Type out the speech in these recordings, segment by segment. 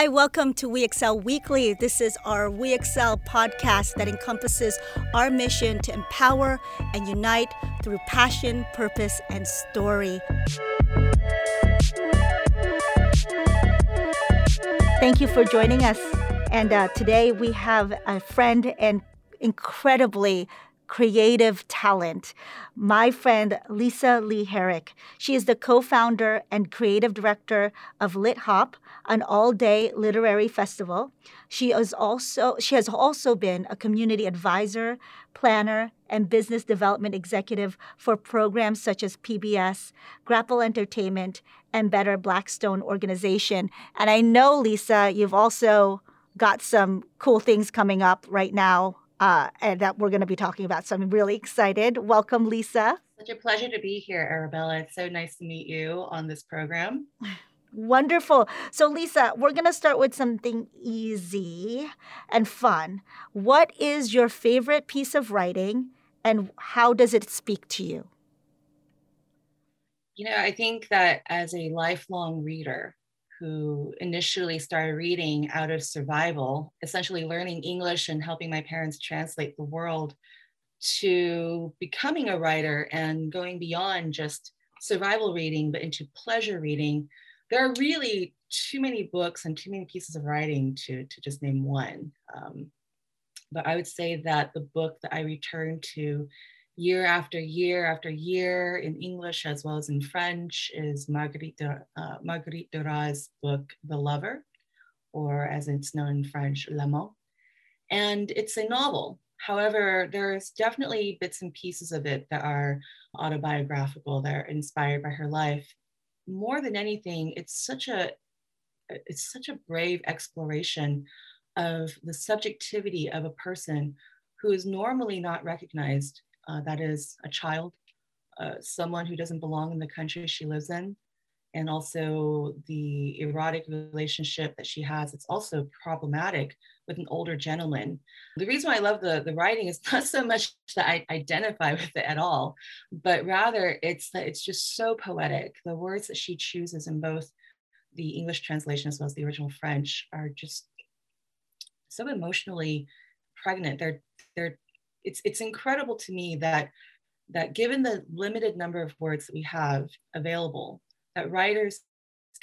Hi, welcome to We Excel Weekly. This is our We Excel podcast that encompasses our mission to empower and unite through passion, purpose, and story. Thank you for joining us. And uh, today we have a friend and incredibly creative talent. My friend Lisa Lee Herrick. She is the co-founder and creative director of Lit Hop, an all-day literary festival. She is also she has also been a community advisor, planner, and business development executive for programs such as PBS, Grapple Entertainment, and Better Blackstone Organization. And I know Lisa, you've also got some cool things coming up right now uh, and that we're going to be talking about. So I'm really excited. Welcome, Lisa. Such a pleasure to be here, Arabella. It's so nice to meet you on this program. Wonderful. So, Lisa, we're going to start with something easy and fun. What is your favorite piece of writing and how does it speak to you? You know, I think that as a lifelong reader, who initially started reading out of survival, essentially learning English and helping my parents translate the world to becoming a writer and going beyond just survival reading, but into pleasure reading. There are really too many books and too many pieces of writing to, to just name one. Um, but I would say that the book that I return to year after year after year in English as well as in French is Marguerite, uh, Marguerite Duras' book, The Lover, or as it's known in French, L'Amant. And it's a novel. However, there's definitely bits and pieces of it that are autobiographical, that are inspired by her life. More than anything, it's such a it's such a brave exploration of the subjectivity of a person who is normally not recognized uh, that is a child, uh, someone who doesn't belong in the country she lives in, and also the erotic relationship that she has. It's also problematic with an older gentleman. The reason why I love the, the writing is not so much that I identify with it at all, but rather it's that it's just so poetic. The words that she chooses in both the English translation as well as the original French are just so emotionally pregnant. They're they're it's it's incredible to me that that given the limited number of words that we have available, that writers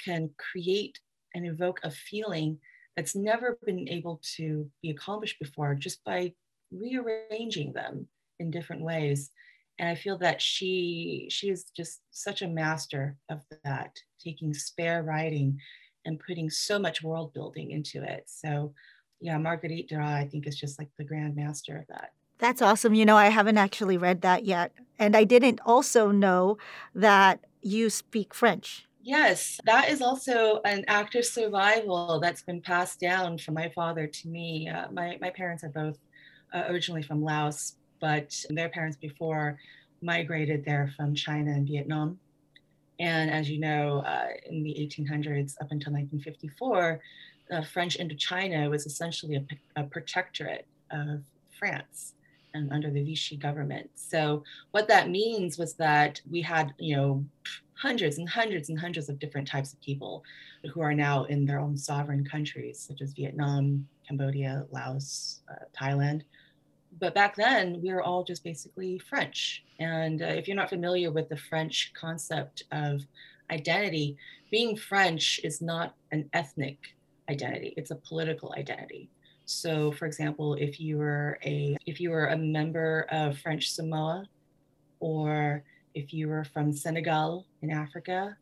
can create and evoke a feeling that's never been able to be accomplished before just by rearranging them in different ways. And I feel that she she is just such a master of that, taking spare writing and putting so much world building into it. So yeah, Marguerite Duras, I think, is just like the grand master of that. That's awesome. You know, I haven't actually read that yet. And I didn't also know that you speak French. Yes, that is also an act of survival that's been passed down from my father to me. Uh, my, my parents are both uh, originally from Laos, but their parents before migrated there from China and Vietnam. And as you know, uh, in the 1800s up until 1954, uh, French Indochina was essentially a, a protectorate of France and under the Vichy government. So what that means was that we had, you know, hundreds and hundreds and hundreds of different types of people who are now in their own sovereign countries, such as Vietnam, Cambodia, Laos, uh, Thailand. But back then, we were all just basically French. And uh, if you're not familiar with the French concept of identity, being French is not an ethnic identity, it's a political identity. So, for example, if you were a if you were a member of French Samoa, or if you were from Senegal in Africa,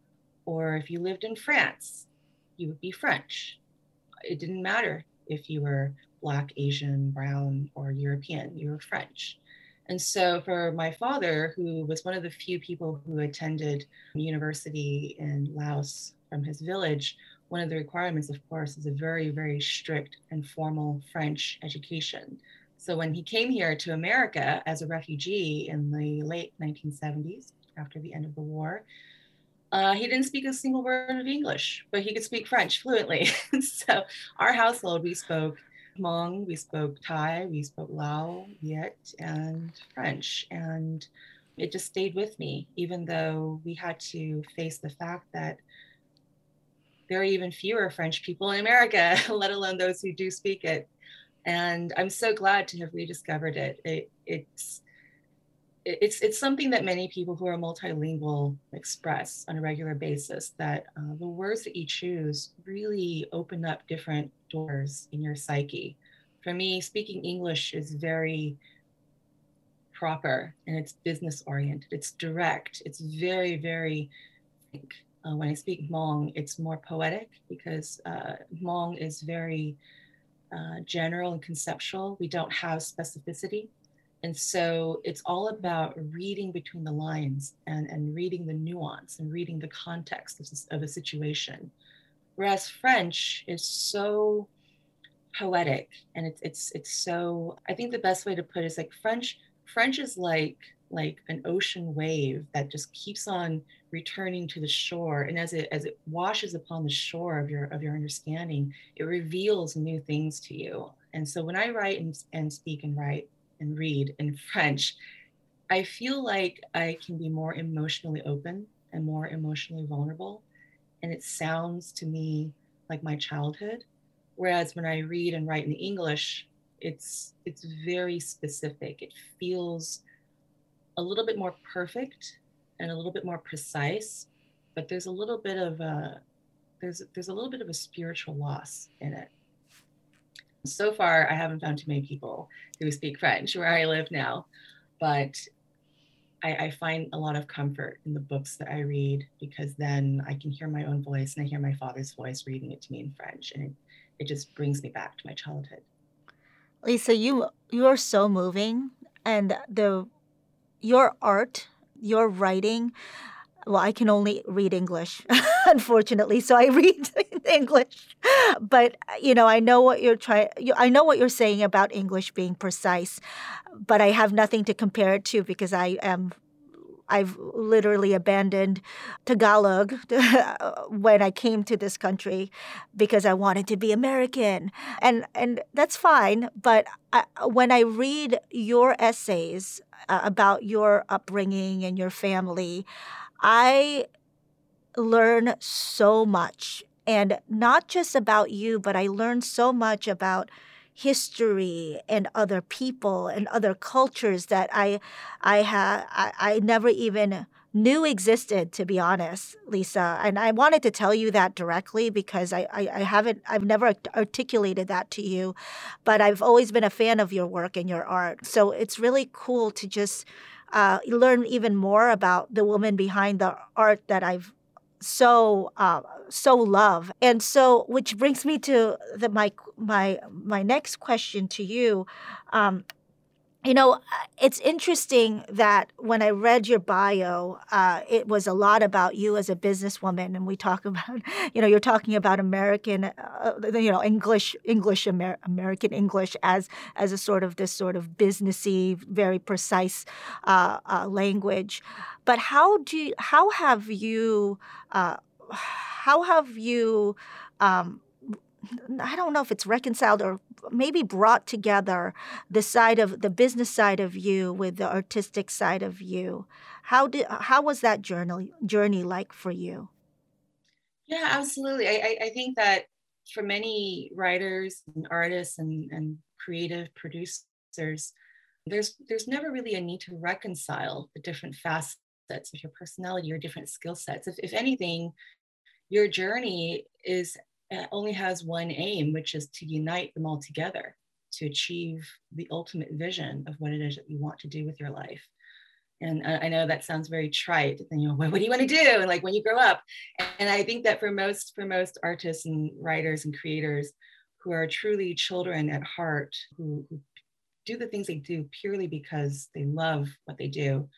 or if you lived in France, you would be French. It didn't matter if you were Black, Asian, Brown, or European, you were French. And so, for my father, who was one of the few people who attended university in Laos from his village, one of the requirements, of course, is a very, very strict and formal French education. So when he came here to America as a refugee in the late 1970s, after the end of the war, uh, he didn't speak a single word of English, but he could speak French fluently. so our household, we spoke Hmong, we spoke Thai, we spoke Lao, Viet, and French. And it just stayed with me, even though we had to face the fact that there are even fewer French people in America, let alone those who do speak it. And I'm so glad to have rediscovered it. it it's it's it's something that many people who are multilingual express on a regular basis that uh, the words that you choose really open up different doors in your psyche for me speaking english is very proper and it's business oriented it's direct it's very very uh, when i speak hmong it's more poetic because uh, hmong is very uh, general and conceptual we don't have specificity and so it's all about reading between the lines and, and reading the nuance and reading the context of, of a situation. Whereas French is so poetic and it's it's it's so I think the best way to put it is like French French is like like an ocean wave that just keeps on returning to the shore and as it as it washes upon the shore of your of your understanding it reveals new things to you and so when i write and, and speak and write and read in French, I feel like I can be more emotionally open and more emotionally vulnerable. And it sounds to me like my childhood. Whereas when I read and write in English, it's it's very specific. It feels a little bit more perfect and a little bit more precise, but there's a little bit of a there's there's a little bit of a spiritual loss in it so far, I haven't found too many people who speak French where I live now, but I, I, find a lot of comfort in the books that I read because then I can hear my own voice and I hear my father's voice reading it to me in French, and it, it just brings me back to my childhood. Lisa, you you are so moving, and the your art, your writing well, I can only read English, unfortunately. So I read English, but you know, I know what you're trying. I know what you're saying about English being precise, but I have nothing to compare it to because I am. I've literally abandoned Tagalog when I came to this country because I wanted to be American, and and that's fine. But I, when I read your essays about your upbringing and your family, I learn so much and not just about you, but I learn so much about history and other people and other cultures that I I had I, I never even knew existed to be honest lisa and i wanted to tell you that directly because I, I, I haven't i've never articulated that to you but i've always been a fan of your work and your art so it's really cool to just uh, learn even more about the woman behind the art that I've so uh, so love. And so, which brings me to the my my my next question to you. Um, you know, it's interesting that when I read your bio, uh, it was a lot about you as a businesswoman, and we talk about, you know, you're talking about American, uh, you know, English, English, Amer- American English as as a sort of this sort of businessy, very precise uh, uh language. But how do you, how have you uh, how have you um, I don't know if it's reconciled or maybe brought together the side of the business side of you with the artistic side of you. How did how was that journey journey like for you? Yeah, absolutely. I, I think that for many writers and artists and, and creative producers, there's there's never really a need to reconcile the different facets of your personality or different skill sets. If, if anything, your journey is Uh, only has one aim, which is to unite them all together to achieve the ultimate vision of what it is that you want to do with your life. And I know that sounds very trite. And you know, what, what do you want to do? And like when you grow up, and I think that for most for most artists and writers and creators who are truly children at heart, who, who do the things they do purely because they love what they do,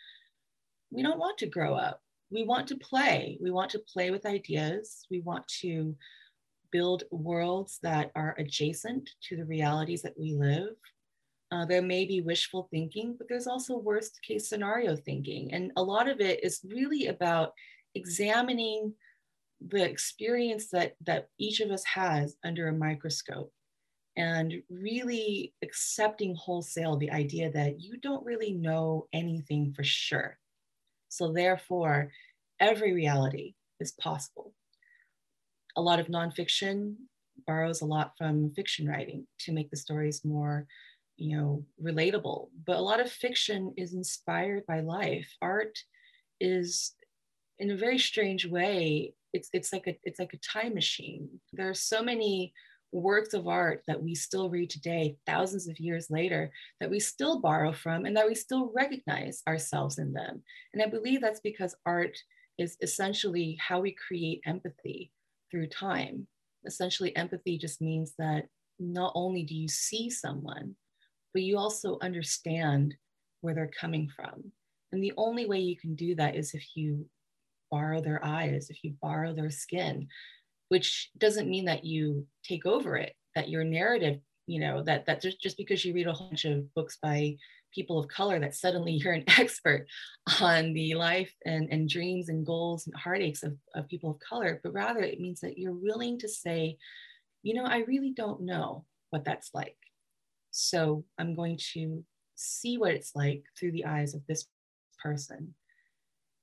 we don't want to grow up. We want to play. We want to play with ideas. We want to build worlds that are adjacent to the realities that we live. Uh, there may be wishful thinking, but there's also worst case scenario thinking. And a lot of it is really about examining the experience that, that each of us has under a microscope and really accepting wholesale the idea that you don't really know anything for sure. So, therefore, every reality is possible a lot of nonfiction borrows a lot from fiction writing to make the stories more you know relatable. But a lot of fiction is inspired by life. Art is in a very strange way it's it's like a it's like a time machine. There are so many works of art that we still read today thousands of years later that we still borrow from and that we still recognize ourselves in them. And i believe that's because art is essentially how we create empathy through time. Essentially empathy just means that not only do you see someone but you also understand where they're coming from. And the only way you can do that is if you borrow their eyes, if you borrow their skin, which doesn't mean that you take over it, that your narrative, you know, that that just, just because you read a whole bunch of books by people of color that suddenly you're an expert on the life and, and dreams and goals and heartaches of, of people of color, but rather it means that you're willing to say, you know, I really don't know what that's like. So I'm going to see what it's like through the eyes of this person.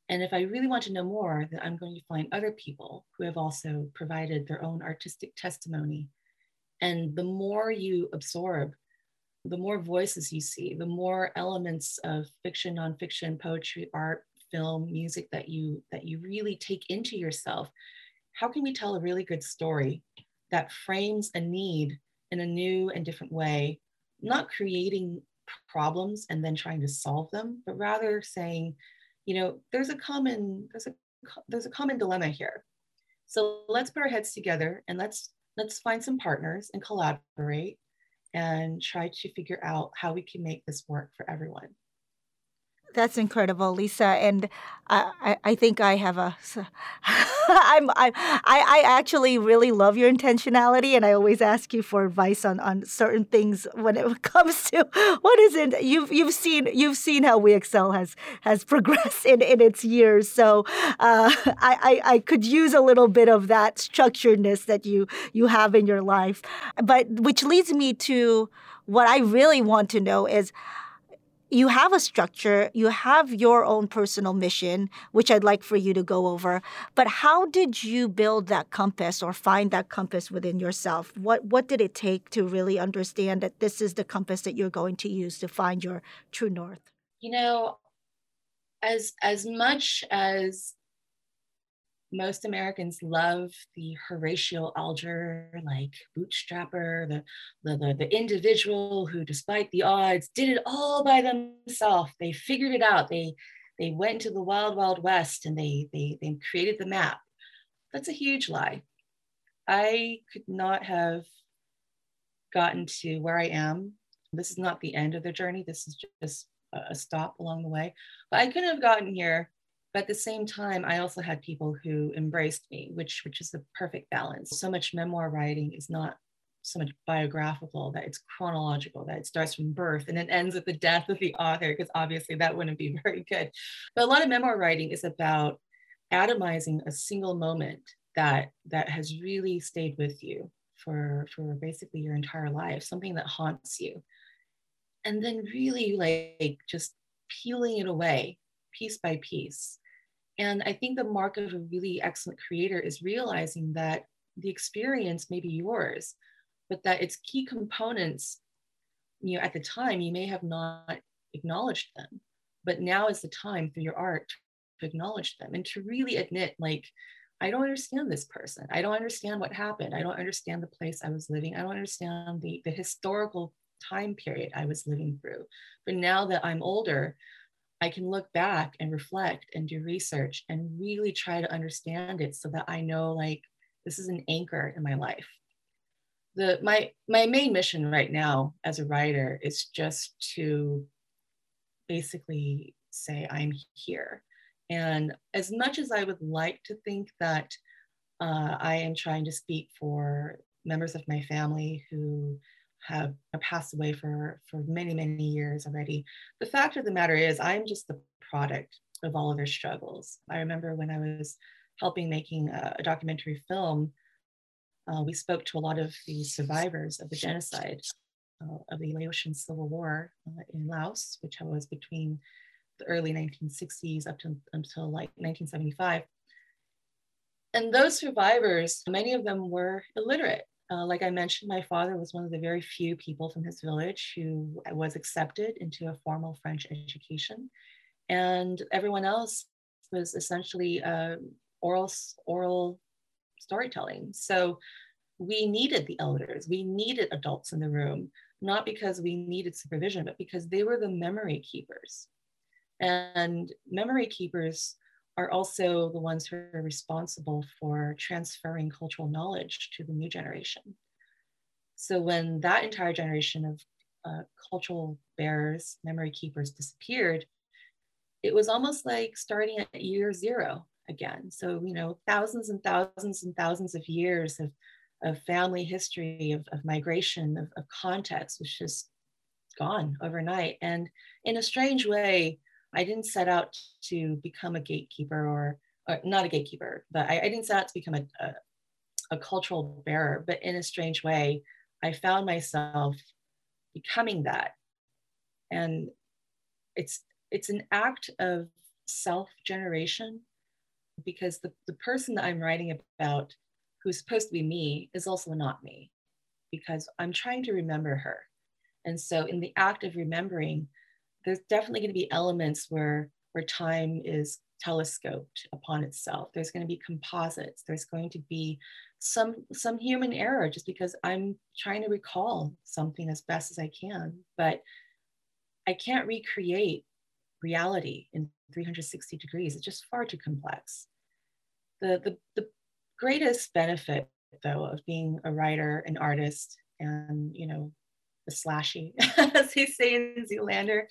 And if I really want to know more, then I'm going to find other people who have also provided their own artistic testimony. And the more you absorb, the more voices you see, the more elements of fiction, nonfiction, poetry, art, film, music that you that you really take into yourself. How can we tell a really good story that frames a need in a new and different way, not creating problems and then trying to solve them, but rather saying, you know, there's a common there's a there's a common dilemma here. So let's put our heads together and let's let's find some partners and collaborate and try to figure out how we can make this work for everyone. That's incredible, Lisa. And I, I think I have a. I'm, I, I actually really love your intentionality, and I always ask you for advice on, on certain things when it comes to what is it. You've you've seen you've seen how We Excel has has progressed in, in its years. So uh, I, I I could use a little bit of that structuredness that you you have in your life, but which leads me to what I really want to know is you have a structure, you have your own personal mission, which I'd like for you to go over. But how did you build that compass or find that compass within yourself? What what did it take to really understand that this is the compass that you're going to use to find your true north? You know, as as much as most Americans love the Horatio Alger, like bootstrapper, the, the, the, the, individual who, despite the odds, did it all by themselves. They figured it out. They, they went into the wild, wild west and they, they, they created the map. That's a huge lie. I could not have gotten to where I am. This is not the end of the journey. This is just a stop along the way. But I couldn't have gotten here but at the same time, I also had people who embraced me, which which is the perfect balance. So much memoir writing is not so much biographical that it's chronological that it starts from birth and then ends with the death of the author because obviously that wouldn't be very good. But a lot of memoir writing is about atomizing a single moment that that has really stayed with you for for basically your entire life something that haunts you. And then really like just peeling it away piece by piece and I think the mark of a really excellent creator is realizing that the experience may be yours, but that its key components, you know, at the time you may have not acknowledged them, but now is the time through your art to acknowledge them and to really admit, like, I don't understand this person. I don't understand what happened. I don't understand the place I was living. I don't understand the, the historical time period I was living through. But now that I'm older, I can look back and reflect and do research and really try to understand it so that I know like this is an anchor in my life. The my my main mission right now as a writer is just to basically say I'm here. And as much as I would like to think that uh, I am trying to speak for members of my family who have passed away for, for many, many years already. The fact of the matter is, I'm just the product of all of their struggles. I remember when I was helping making a, a documentary film, uh, we spoke to a lot of the survivors of the genocide uh, of the Laotian Civil War uh, in Laos, which was between the early 1960s up to until like 1975. and those survivors, many of them were illiterate. Uh, like I mentioned, my father was one of the very few people from his village who was accepted into a formal French education. And everyone else was essentially uh, oral, oral storytelling. So we needed the elders, we needed adults in the room, not because we needed supervision, but because they were the memory keepers. And memory keepers are also the ones who are responsible for transferring cultural knowledge to the new generation. So when that entire generation of uh, cultural bearers, memory keepers disappeared, it was almost like starting at year zero again. So, you know, thousands and thousands and thousands of years of, of family history, of, of migration, of, of context was just gone overnight. And in a strange way, I didn't set out to become a gatekeeper or, or not a gatekeeper, but I, I, didn't set out to become a, a, a cultural bearer. But in a strange way, I found myself becoming that. And it's it's an act of self-generation because the, the person that I'm writing about, who's supposed to be me, is also not me because I'm trying to remember her. And so in the act of remembering, there's definitely going to be elements where where time is telescoped upon itself. There's going to be composites. There's going to be some some human error just because i'm trying to recall something as best as i can but i can't recreate reality in 360 degrees. It's just far too complex. The the, the greatest benefit though of being a writer an artist and you know the slashy, as they say in Zoolander,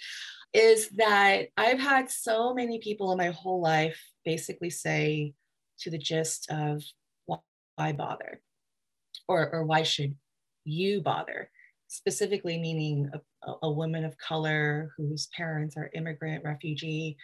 is that I've had so many people in my whole life basically say to the gist of why bother? Or, or why should you bother? Specifically, meaning a, a woman of color whose parents are immigrant, refugee,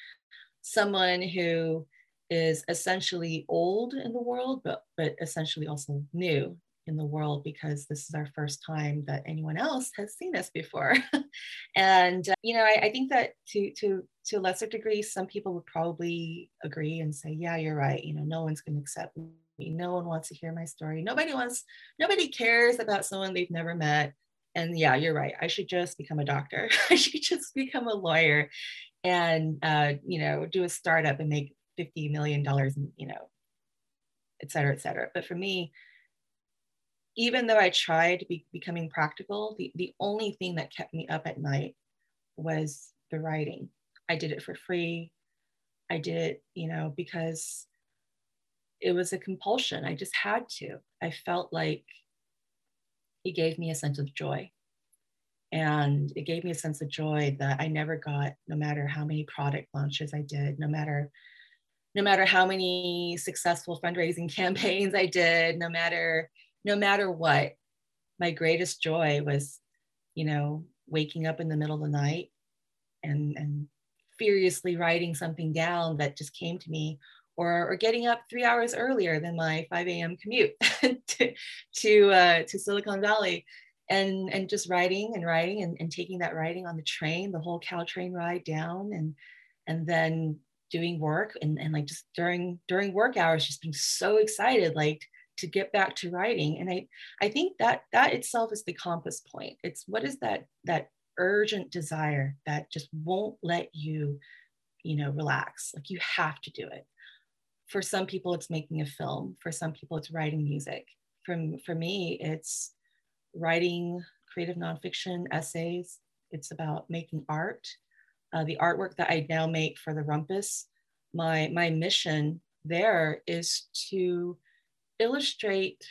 someone who is essentially old in the world, but, but essentially also new in the world because this is our first time that anyone else has seen us before. and uh, you know, I, I, think that to to to a lesser degree, some people would probably agree and say, "Yeah, you're right. You know, no one's going to accept me. No one wants to hear my story. Nobody wants. Nobody cares about someone they've never met." And yeah, you're right. I should just become a doctor. I should just become a lawyer, and uh, you know, do a startup and make fifty million dollars. You know, et cetera, et cetera. But for me, even though I tried to be, becoming practical, the, the only thing that kept me up at night was the writing. I did it for free. I did it, you know, because it was a compulsion. I just had to. I felt like it gave me a sense of joy. And it gave me a sense of joy that I never got, no matter how many product launches I did, no matter no matter how many successful fundraising campaigns I did, no matter no matter what, my greatest joy was, you know, waking up in the middle of the night and, and furiously writing something down that just came to me or, or getting up three hours earlier than my 5 a.m. commute to, to, uh, to Silicon Valley and, and just writing and writing and, and taking that writing on the train, the whole Caltrain ride down and, and then doing work and, and like just during, during work hours, just being so excited, like to get back to writing. And i i think that that itself is the compass point. It's what is that that urgent desire that just won't let you you know relax. Like you have to do it. For some people it's making a film. For some people it's writing music. From for me it's writing creative nonfiction essays. It's about making art. Uh, the artwork that i now make for the rumpus my my mission there is to illustrate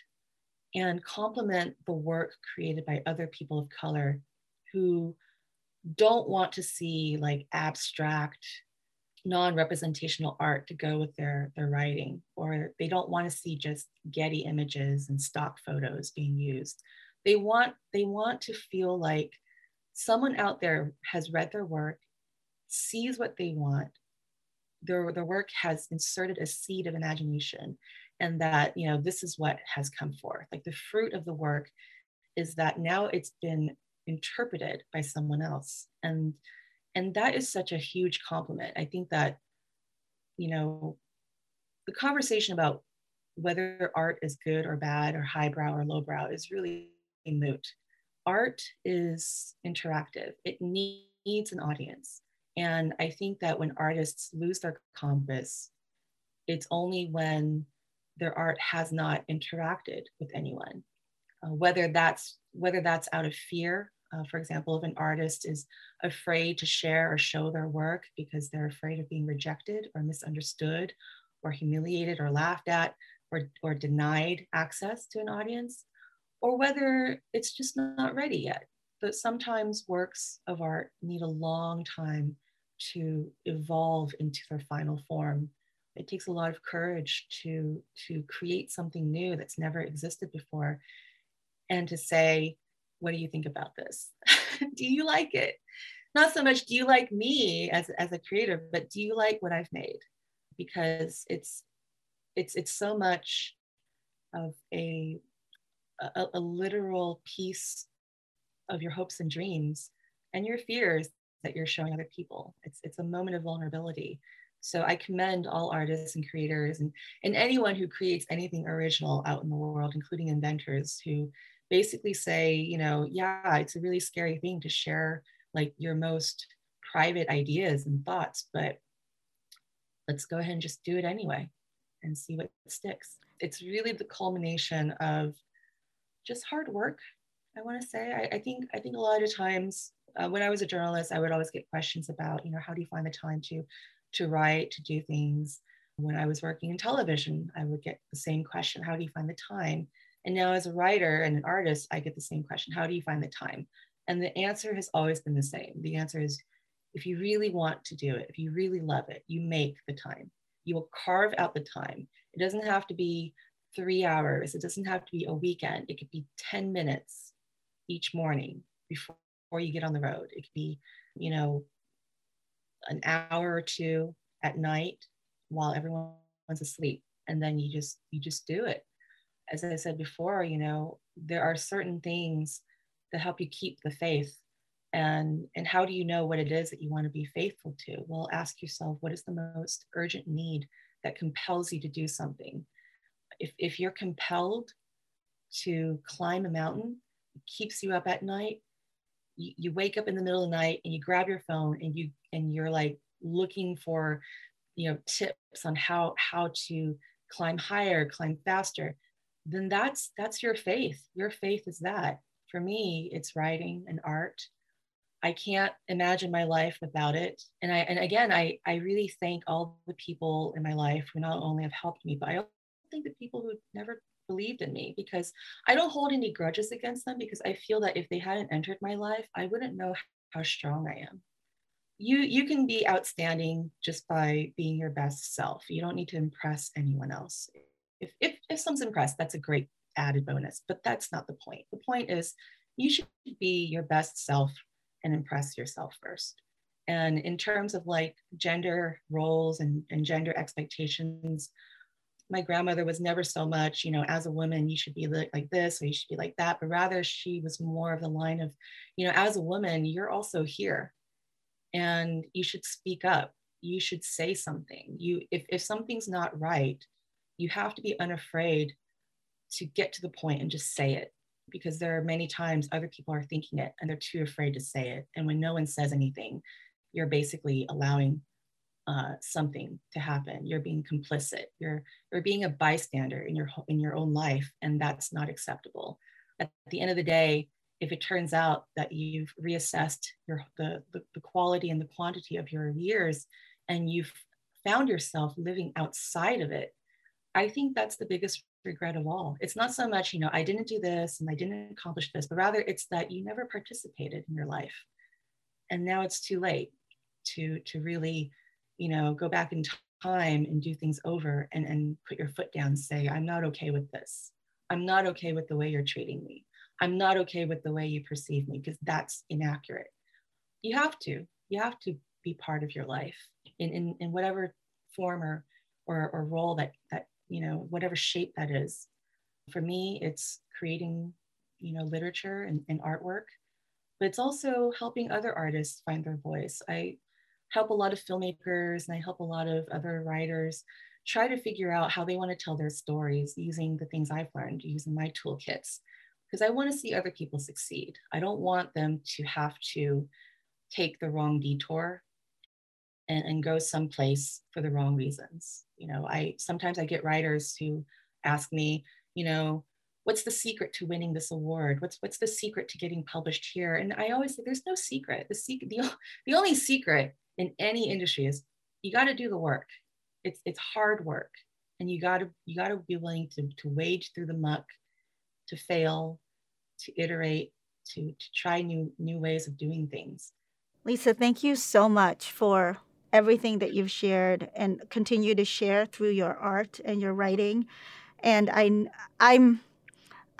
and complement the work created by other people of color who don't want to see like abstract non-representational art to go with their their writing or they don't want to see just getty images and stock photos being used. They want they want to feel like someone out there has read their work sees what they want. Their, their work has inserted a seed of imagination and that you know this is what has come forth like the fruit of the work is that now it's been interpreted by someone else and and that is such a huge compliment i think that you know the conversation about whether art is good or bad or highbrow or lowbrow is really moot. Art is interactive. It needs an audience. And I think that when artists lose their compass, it's only when their art has not interacted with anyone. Uh, whether that's whether that's out of fear, uh, for example, if an artist is afraid to share or show their work because they're afraid of being rejected or misunderstood or humiliated or laughed at or, or denied access to an audience, or whether it's just not ready yet. But sometimes works of art need a long time to evolve into their final form. It takes a lot of courage to, to create something new that's never existed before and to say, what do you think about this? do you like it? Not so much, do you like me as, as a creator, but do you like what I've made? Because it's it's it's so much of a, a, a literal piece of your hopes and dreams and your fears that you're showing other people. It's it's a moment of vulnerability. So I commend all artists and creators and, and anyone who creates anything original out in the world, including inventors who basically say, you know, yeah, it's a really scary thing to share like your most private ideas and thoughts, but let's go ahead and just do it anyway and see what sticks. It's really the culmination of just hard work. I want to say. I, I think I think a lot of times uh, when I was a journalist, I would always get questions about, you know, how do you find the time to to write, to do things. When I was working in television, I would get the same question, how do you find the time? And now as a writer and an artist, I get the same question, how do you find the time? And the answer has always been the same. The answer is if you really want to do it, if you really love it, you make the time you will carve out the time. It doesn't have to be three hours, it doesn't have to be a weekend. It could be 10 minutes each morning before, you get on the road. It could be, you know, an hour or two at night while everyone's asleep. And then you just you just do it. As I said before, you know, there are certain things that help you keep the faith and and how do you know what it is that you want to be faithful to well ask yourself what is the most urgent need that compels you to do something if, if you're compelled to climb a mountain it keeps you up at night you, wake up in the middle of the night and you grab your phone and you and you're like looking for you know tips on how how to climb higher climb faster then that's that's your faith. Your faith is that. For me it's writing and art. I can't imagine my life without it. And I and again, I I really thank all the people in my life who not only have helped me, but I also think the people who never believed in me because I don't hold any grudges against them because I feel that if they hadn't entered my life, I wouldn't know how strong I am. You you can be outstanding just by being your best self. You don't need to impress anyone else. If if if someone's impressed, that's a great added bonus, but that's not the point. The point is you should be your best self and impress yourself first. And in terms of like gender roles and, and gender expectations, my grandmother was never so much, you know, as a woman, you should be like this or you should be like that, but rather she was more of the line of, you know, as a woman, you're also here and you should speak up. You should say something. You, if, if something's not right, you have to be unafraid to get to the point and just say it because there are many times other people are thinking it and they're too afraid to say it. And when no one says anything, you're basically allowing uh, something to happen. You're being complicit. You're you're being a bystander in your in your own life, and that's not acceptable. At the end of the day, if it turns out that you've reassessed your the, the, the quality and the quantity of your years, and you've found yourself living outside of it, I think that's the biggest regret of all. It's not so much, you know, I didn't do this and I didn't accomplish this, but rather it's that you never participated in your life. And now it's too late to to really, you know, go back in time and do things over and, and put your foot down say, I'm not okay with this. I'm not okay with the way you're treating me. I'm not okay with the way you perceive me because that's inaccurate. You have to, you have to be part of your life in, in, in whatever form or, or, or role that, that you know, whatever shape that is. For me, it's creating, you know, literature and, and artwork, but it's also helping other artists find their voice. I help a lot of filmmakers and I help a lot of other writers try to figure out how they want to tell their stories using the things I've learned, using my toolkits, because I want to see other people succeed. I don't want them to have to take the wrong detour and, and go someplace for the wrong reasons. You know, I sometimes I get writers who ask me, you know, what's the secret to winning this award? What's what's the secret to getting published here? And I always say there's no secret. The secret, the, the only secret in any industry is you got to do the work. It's it's hard work, and you got to you got to be willing to to wade through the muck, to fail, to iterate, to to try new new ways of doing things. Lisa, thank you so much for everything that you've shared and continue to share through your art and your writing. And I, I'm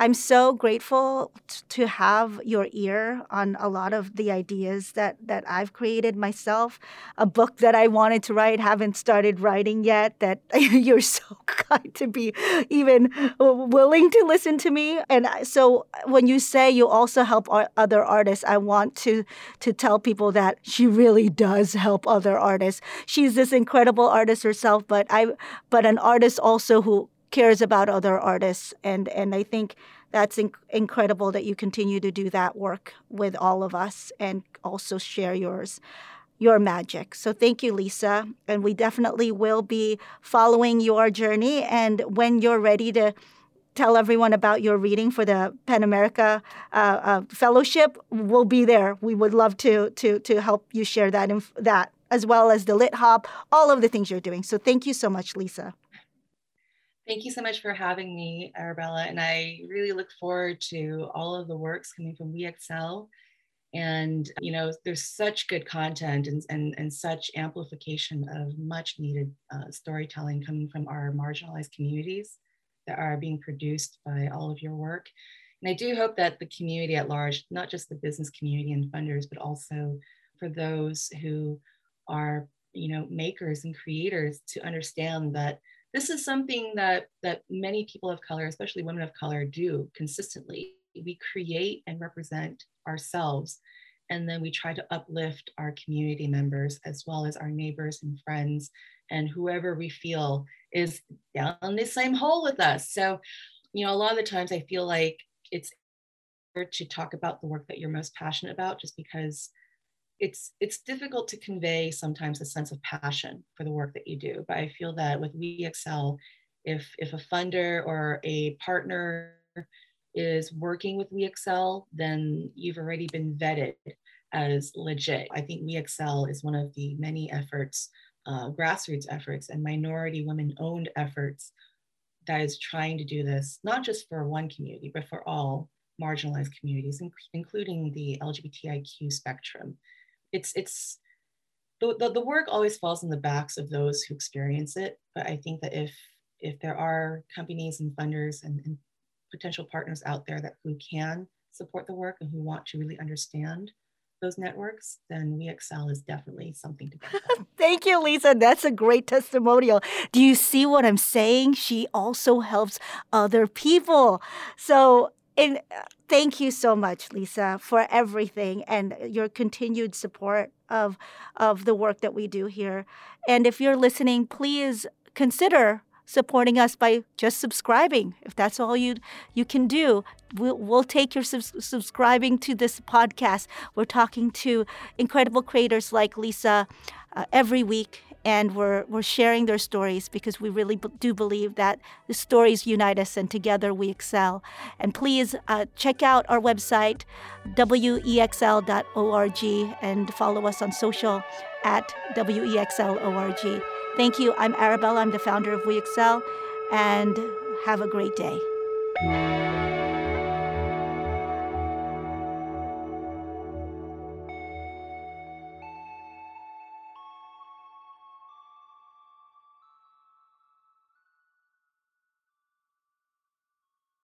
I'm so grateful t- to have your ear on a lot of the ideas that, that I've created myself. A book that I wanted to write, haven't started writing yet, that you're so kind to be even willing to listen to me. And so uh, when you say you also help other artists, I want to, to tell people that she really does help other artists. She's this incredible artist herself, but I, but an artist also who cares about other artists and and I think that's inc- incredible that you continue to do that work with all of us and also share yours your magic. So thank you Lisa and we definitely will be following your journey and when you're ready to tell everyone about your reading for the PEN America uh, uh, Fellowship, we'll be there. We would love to to to help you share that inf- that as well as the Lit Hop, all of the things you're doing. So thank you so much, Lisa. Thank you so much for having me, Arabella. And I really look forward to all of the works coming from We Excel. And, you know, there's such good content and, and, and such amplification of much needed uh, storytelling coming from our marginalized communities that are being produced by all of your work. And I do hope that the community at large, not just the business community and funders, but also for those who are, you know, makers and creators to understand that this is something that that many people of color especially women of color do consistently. We create and represent ourselves and then we try to uplift our community members as well as our neighbors and friends and whoever we feel is down the same hole with us. So you know a lot of the times i feel like it's to talk about the work that you're most passionate about just because it's it's difficult to convey sometimes a sense of passion for the work that you do but i feel that with we excel if if a funder or a partner is working with we excel then you've already been vetted as legit. I think we excel is one of the many efforts uh, grassroots efforts and minority women owned efforts that is trying to do this not just for one community but for all marginalized communities including the lgbtiq spectrum it's it's the, the, the work always falls in the backs of those who experience it but i think that if if there are companies and funders and, and potential partners out there that who can support the work and who want to really understand those networks, then We Excel is definitely something to Thank you, Lisa. That's a great testimonial. Do you see what I'm saying? She also helps other people. So uh, thank you so much, Lisa, for everything and your continued support of of the work that we do here. And if you're listening, please consider supporting us by just subscribing. If that's all you you can do, we'll, we'll take your sub- subscribing to this podcast. We're talking to incredible creators like Lisa uh, every week and we're, we're sharing their stories because we really b- do believe that the stories unite us and together we excel. And please uh, check out our website, wexl.org, and follow us on social at wexl.org. Thank you. I'm Arabella. I'm the founder of We Excel, and have a great day.